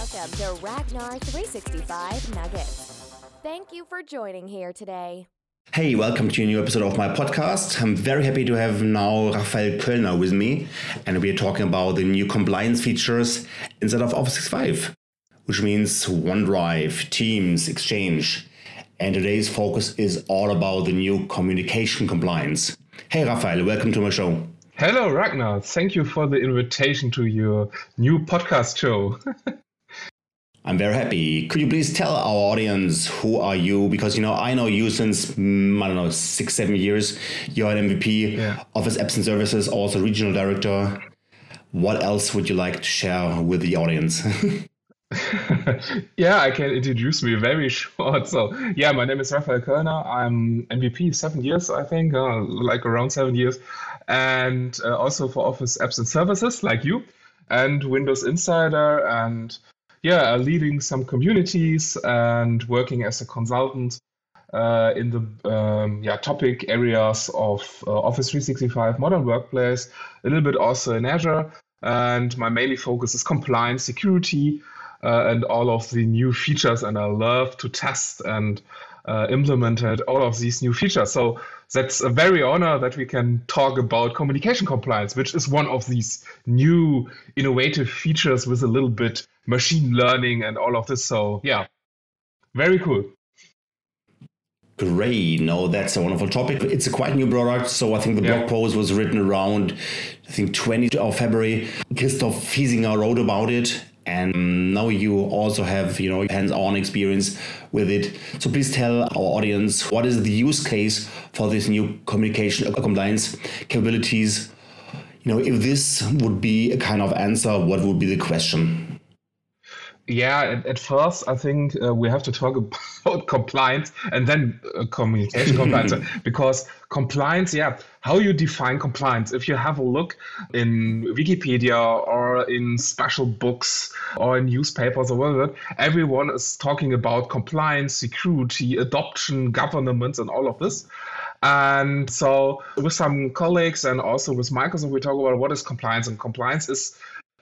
Welcome to Ragnar 365 Nuggets. Thank you for joining here today. Hey, welcome to a new episode of my podcast. I'm very happy to have now Raphael Köllner with me, and we are talking about the new compliance features inside of Office 365, which means OneDrive, Teams, Exchange. And today's focus is all about the new communication compliance. Hey, Raphael, welcome to my show. Hello, Ragnar. Thank you for the invitation to your new podcast show. I'm very happy. Could you please tell our audience who are you? Because you know I know you since mm, I don't know six, seven years. You're an MVP, yeah. Office Apps and Services, also regional director. What else would you like to share with the audience? yeah, I can introduce me very short. So, yeah, my name is Raphael Köllner. I'm MVP seven years, I think, uh, like around seven years, and uh, also for Office Apps and Services, like you, and Windows Insider, and yeah, uh, leading some communities and working as a consultant uh, in the um, yeah topic areas of uh, Office 365 Modern Workplace, a little bit also in Azure, and my mainly focus is compliance, security uh, and all of the new features. And I love to test and uh, implemented all of these new features. So that's a very honor that we can talk about communication compliance, which is one of these new innovative features with a little bit machine learning and all of this. So yeah, very cool. Great. No, that's a wonderful topic. It's a quite new product. So I think the yeah. blog post was written around, I think, 20 of February. Christophe Fiessinger wrote about it and now you also have you know hands-on experience with it. So please tell our audience what is the use case for this new communication uh, compliance capabilities? You know if this would be a kind of answer what would be the question yeah, at, at, first, I think uh, we have to talk about compliance and then uh, communication compliance because compliance, yeah, how you define compliance. If you have a look in Wikipedia or in special books or in newspapers or whatever, everyone is talking about compliance, security, adoption, governments, and all of this. And so, with some colleagues and also with Microsoft, we talk about what is compliance, and compliance is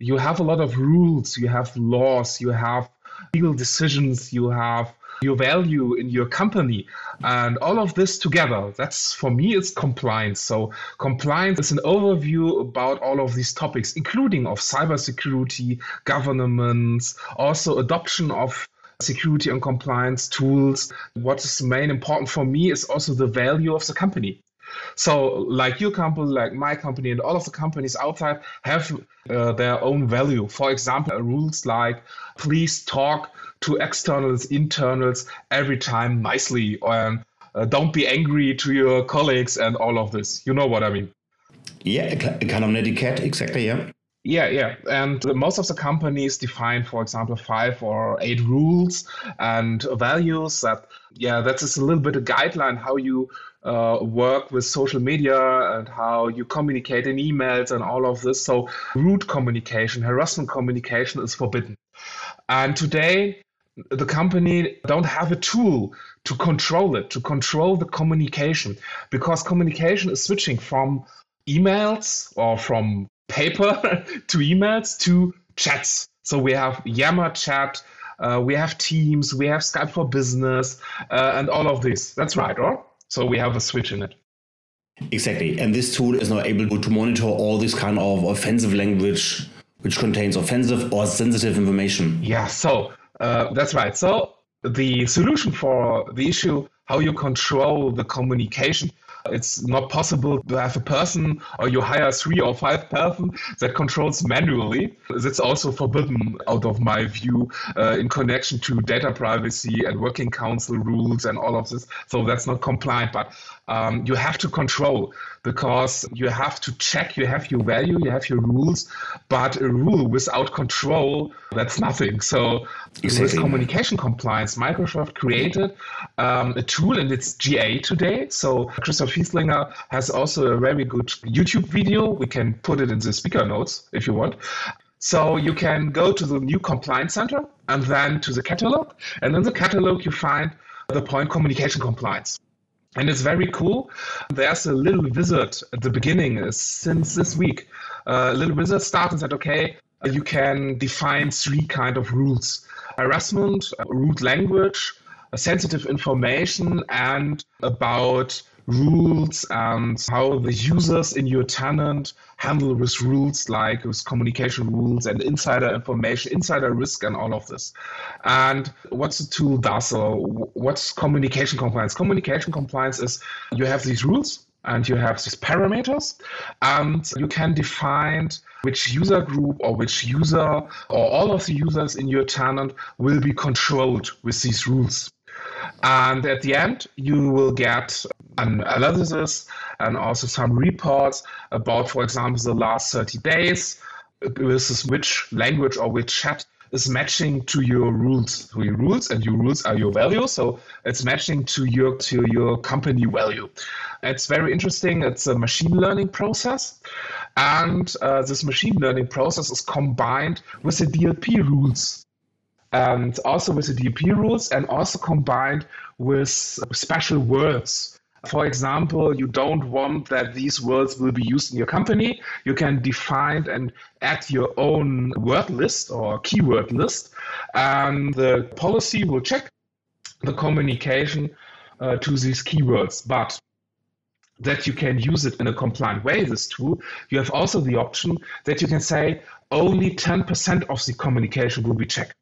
you have a lot of rules, you have laws, you have legal decisions, you have your value in your company and all of this together that's for me it's compliance. So compliance is an overview about all of these topics including of cybersecurity governance also adoption of security and compliance tools. What is main important for me is also the value of the company so, like your company, like my company, and all of the companies outside have uh, their own value. For example, rules like please talk to externals, internals every time nicely, and uh, don't be angry to your colleagues, and all of this. You know what I mean? Yeah, kind of etiquette, exactly. Yeah. Yeah, yeah. And most of the companies define, for example, five or eight rules and values that, yeah, that is a little bit a guideline how you uh, work with social media and how you communicate in emails and all of this. So, rude communication, harassment communication is forbidden. And today, the company don't have a tool to control it, to control the communication, because communication is switching from emails or from paper to emails to chats. So we have Yammer chat, uh, we have Teams, we have Skype for Business, uh, and all of this. That's right, or? So we have a switch in it. Exactly. And this tool is now able to monitor all this kind of offensive language which contains offensive or sensitive information. Yeah, so uh, that's right. So the solution for the issue, how you control the communication, it's not possible to have a person or you hire three or five person that controls manually. That's also forbidden out of my view uh, in connection to data privacy and working council rules and all of this. So that's not compliant, but um, you have to control because you have to check, you have your value, you have your rules, but a rule without control, that's nothing. So exactly. with communication compliance, Microsoft created um, a tool and it's GA today. So Christophe Fiessinger has also a very good YouTube video. We can put it in the speaker notes if you want. So you can go to the new compliance center and then to the catalog. And in the catalog, you find the point communication compliance. And it's very cool. There's a little wizard at the beginning uh, since this week. Uh, a little wizard started and said, okay, you can define three kind of rules: harassment, rude language, sensitive information, and about rules and how the users in your tenant handle with rules like with communication rules and insider information, insider risk, and all of this. And what's the tool does or what's communication compliance? Communication compliance is you have these rules and you have these parameters and you can define which user group or which user or all of the users in your tenant will be controlled with these rules. And at the end, you will get analysis and also some reports about, for example, the last 30 days versus which language or which chat is matching to your rules, to your rules, and your rules are your values. So it's matching to your to your company value. It's very interesting. It's a machine learning process, and uh, this machine learning process is combined with the DLP rules and also with the DLP rules and also combined with special words. For example, you don't want that these words will be used in your company. You can define and add your own word list or keyword list, and the policy will check the communication uh, to these keywords. But that you can use it in a compliant way, this tool, you have also the option that you can say only 10% of the communication will be checked.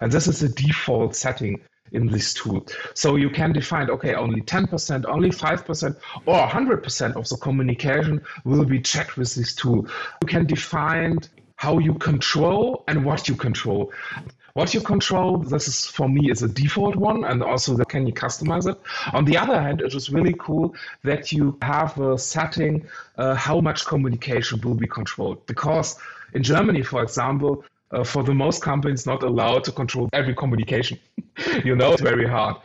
And this is the default setting in this tool. So you can define, okay, only 10%, only 5%, or 100% of the communication will be checked with this tool. You can define how you control and what you control. What you control, this is for me is a default one, and also that can you customize it. On the other hand, it is really cool that you have a setting uh, how much communication will be controlled. Because in Germany, for example, uh, for the most companies not allowed to control every communication. you know, it's very hard.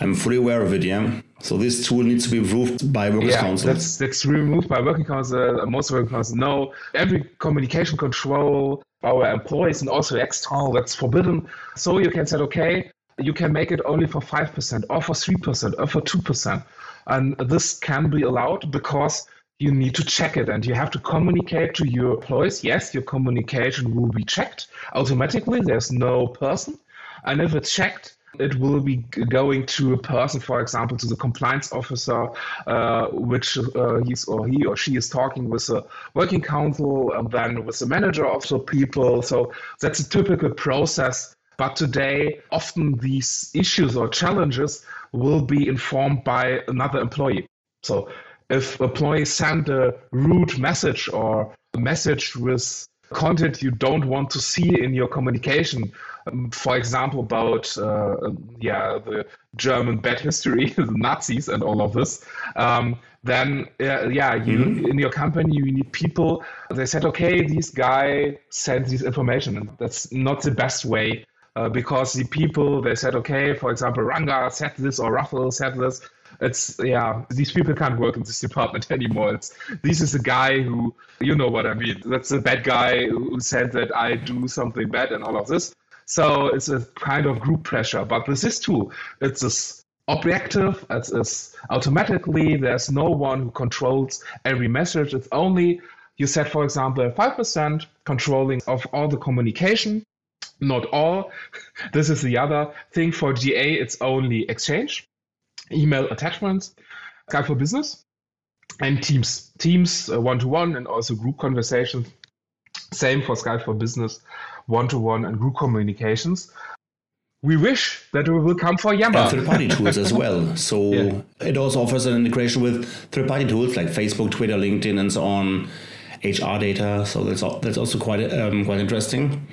I'm fully aware of it, yeah. So this tool needs to be approved by workers' yeah, council. That's that's removed by working council. Most working council no. Every communication control our employees and also external that's forbidden. So you can say, okay, you can make it only for five percent or for three percent or for two percent, and this can be allowed because you need to check it and you have to communicate to your employees. Yes, your communication will be checked automatically. There's no person. And if it's checked, it will be going to a person, for example, to the compliance officer, uh, which uh, he's or he or she is talking with the working council and then with the manager of the people. So that's a typical process. But today, often these issues or challenges will be informed by another employee. So if employees send a rude message or a message with content you don't want to see in your communication, um, for example, about uh, yeah the German bad history, the Nazis, and all of this, um, then uh, yeah, you mm-hmm. in your company you need people. They said, okay, this guy sent this information, and that's not the best way. Uh, because the people they said okay for example Ranga said this or Raphael said this it's yeah these people can't work in this department anymore. It's this is a guy who you know what i mean. That's a bad guy who said that i do something bad and all of this. So it's a kind of group pressure. But with this tool it's this objective. It's, it's automatically there's no one who controls every message. It's only you set for example 5% controlling of all the communication. Not all. This is the other thing. For ga it's only exchange email attachments, Skype for Business, and Teams. Teams one to one and also group conversations. Same for Skype for Business, one to one and group communications. We wish that it will come for Yammer. And third-party tools as well. So yeah. it also offers an integration with third-party tools like Facebook, Twitter, LinkedIn, and so on HR data. So that's that's also quite um, quite interesting.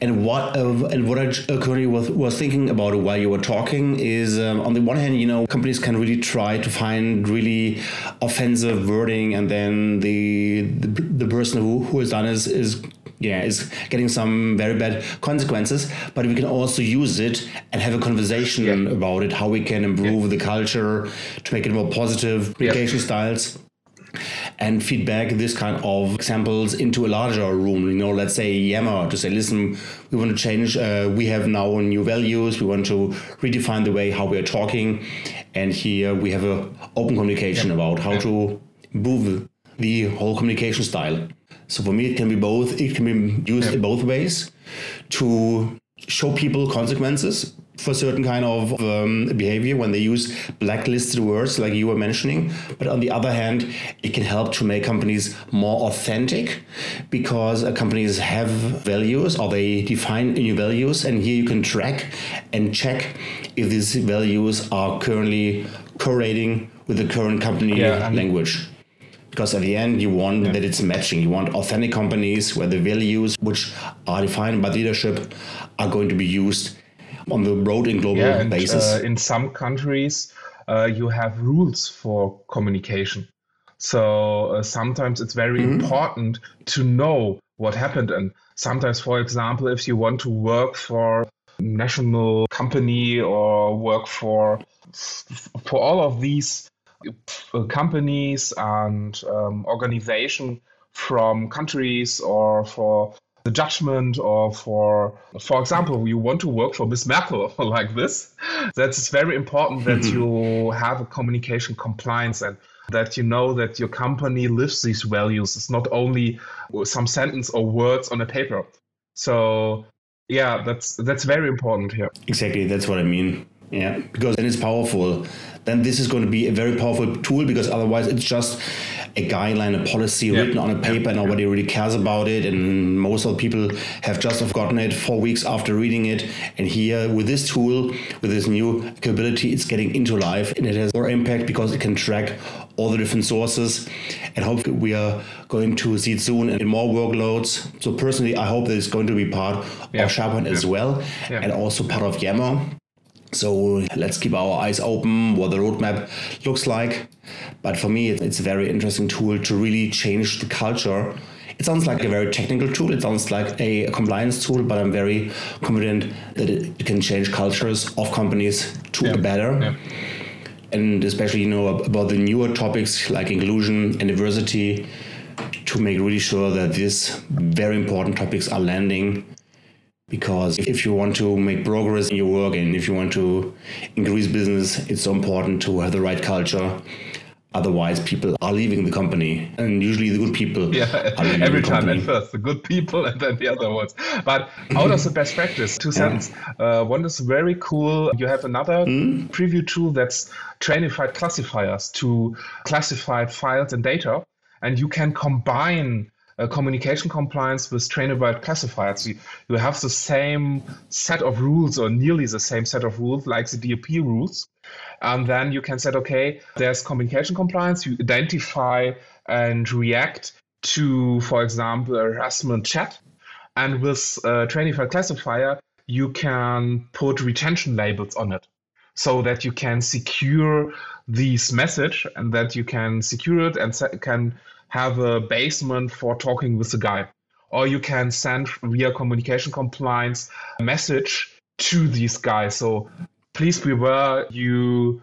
And what uh, and what I currently was, was thinking about while you were talking is um, on the one hand, you know, companies can really try to find really offensive wording, and then the the, the person who, who has done is is yeah, is getting some very bad consequences. But we can also use it and have a conversation yeah. about it, how we can improve yeah. the culture to make it more positive communication yeah. styles and feedback this kind of examples into a larger room. You know, let's say Yammer to say, listen, we want to change. Uh, we have now new values. We want to redefine the way how we are talking, and here we have a open communication about how to improve the whole communication style. So for me, it can be both. It can be used in both ways to show people consequences for certain kind of um, behavior when they use blacklisted words like you were mentioning. But on the other hand it can help to make companies more authentic because uh, companies have values or they define new values. And here you can track and check if these values are currently correlating with the current company yeah, language because at the end you want yeah. that it's matching you want authentic companies where the values which are defined by leadership are going to be used on the broad and global yeah, and, basis. Uh, in some countries, uh, you have rules for communication. So uh, sometimes it's very mm-hmm. important to know what happened. And sometimes, for example, if you want to work for national company or work for for all of these companies and um, organization from countries or for the judgment or for for example you want to work for miss merkel like this that's very important that you have a communication compliance and that you know that your company lives these values. It's not only some sentence or words on a paper. So yeah that's that's very important here. Exactly that's what i mean yeah because then it's powerful then this is going to be a very powerful tool because otherwise it's just a guideline, a policy yeah. written on a paper, and nobody really cares about it. And most of the people have just forgotten it four weeks after reading it. And here, with this tool, with this new capability, it's getting into life and it has more impact because it can track all the different sources. And hopefully, we are going to see it soon in more workloads. So, personally, I hope that it's going to be part yeah. of SharePoint yeah. as well and also part of Yammer. So let's keep our eyes open what the roadmap looks like. But for me, it's a very interesting tool to really change the culture. It sounds like a very technical tool. It sounds like a compliance tool, but I'm very confident that it can change cultures of companies to yeah. better. Yeah. And especially, you know, about the newer topics like inclusion and diversity to make really sure that these very important topics are landing because if you want to make progress in your work and if you want to increase business, it's so important to have the right culture. Otherwise, people are leaving the company, and usually the good people. Yeah, every time at first the good people, and then the other ones. But out of the best practice, two cents. Yeah. Uh, one is very cool. You have another mm. preview tool that's trainable classifiers to classify files and data, and you can combine uh, communication compliance with trainable classifiers. You, you have the same set of rules or nearly the same set of rules like the DLP rules. And then you can set, okay, there's communication compliance. You identify and react to, for example, harassment chat. And with trainable classifier, you can put retention labels on it so that you can secure this message and that you can secure it and can have a basement for talking with the guy. Or you can send via communication compliance message to these guys. So please beware you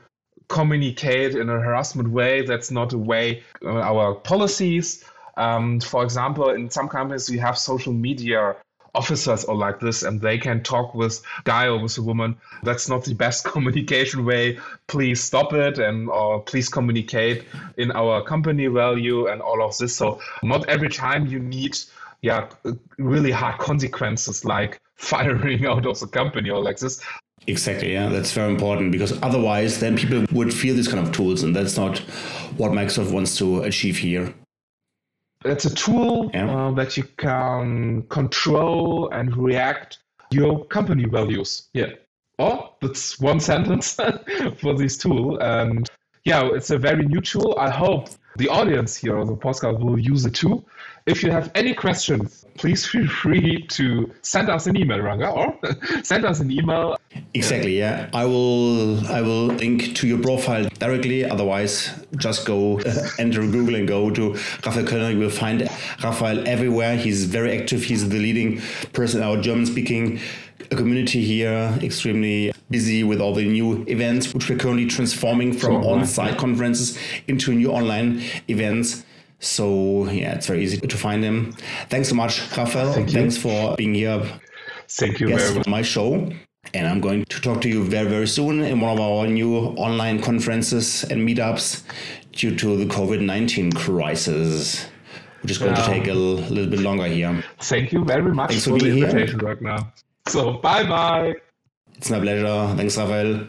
communicate in a harassment way. That's not a way uh, our policies. Um, for example, in some companies, we have social media officers or like this and they can talk with guy or with a woman. That's not the best communication way. Please stop it and or please communicate in our company value and all of this. So not every time you need yeah really hard consequences like firing out of the company or like this. Exactly, yeah, that's very important because otherwise, then people would fear these kind of tools, and that's not what Microsoft wants to achieve here. It's a tool yeah. uh, that you can control and react your company values. Yeah. Oh, that's one sentence for this tool. And yeah, it's a very new tool. I hope the audience here on the podcast will use it too. If you have any questions, please feel free to send us an email, Ranga, or send us an email. Exactly, yeah. I will I will link to your profile directly. Otherwise, just go uh, enter Google and go to Raphael Köllner. You will find Raphael everywhere. He's very active. He's the leading person in our German-speaking community here, extremely busy with all the new events, which we're currently transforming from on-site conferences into new online events. So yeah, it's very easy to find him. Thanks so much, Raphael. Thank Thanks for being here. Thank you very much. my show. And I'm going to talk to you very, very soon in one of our new online conferences and meetups due to the COVID 19 crisis. which is going yeah. to take a little bit longer here. Thank you very much Thanks for, for the invitation, Ragnar. So, bye bye. It's my pleasure. Thanks, Raphael.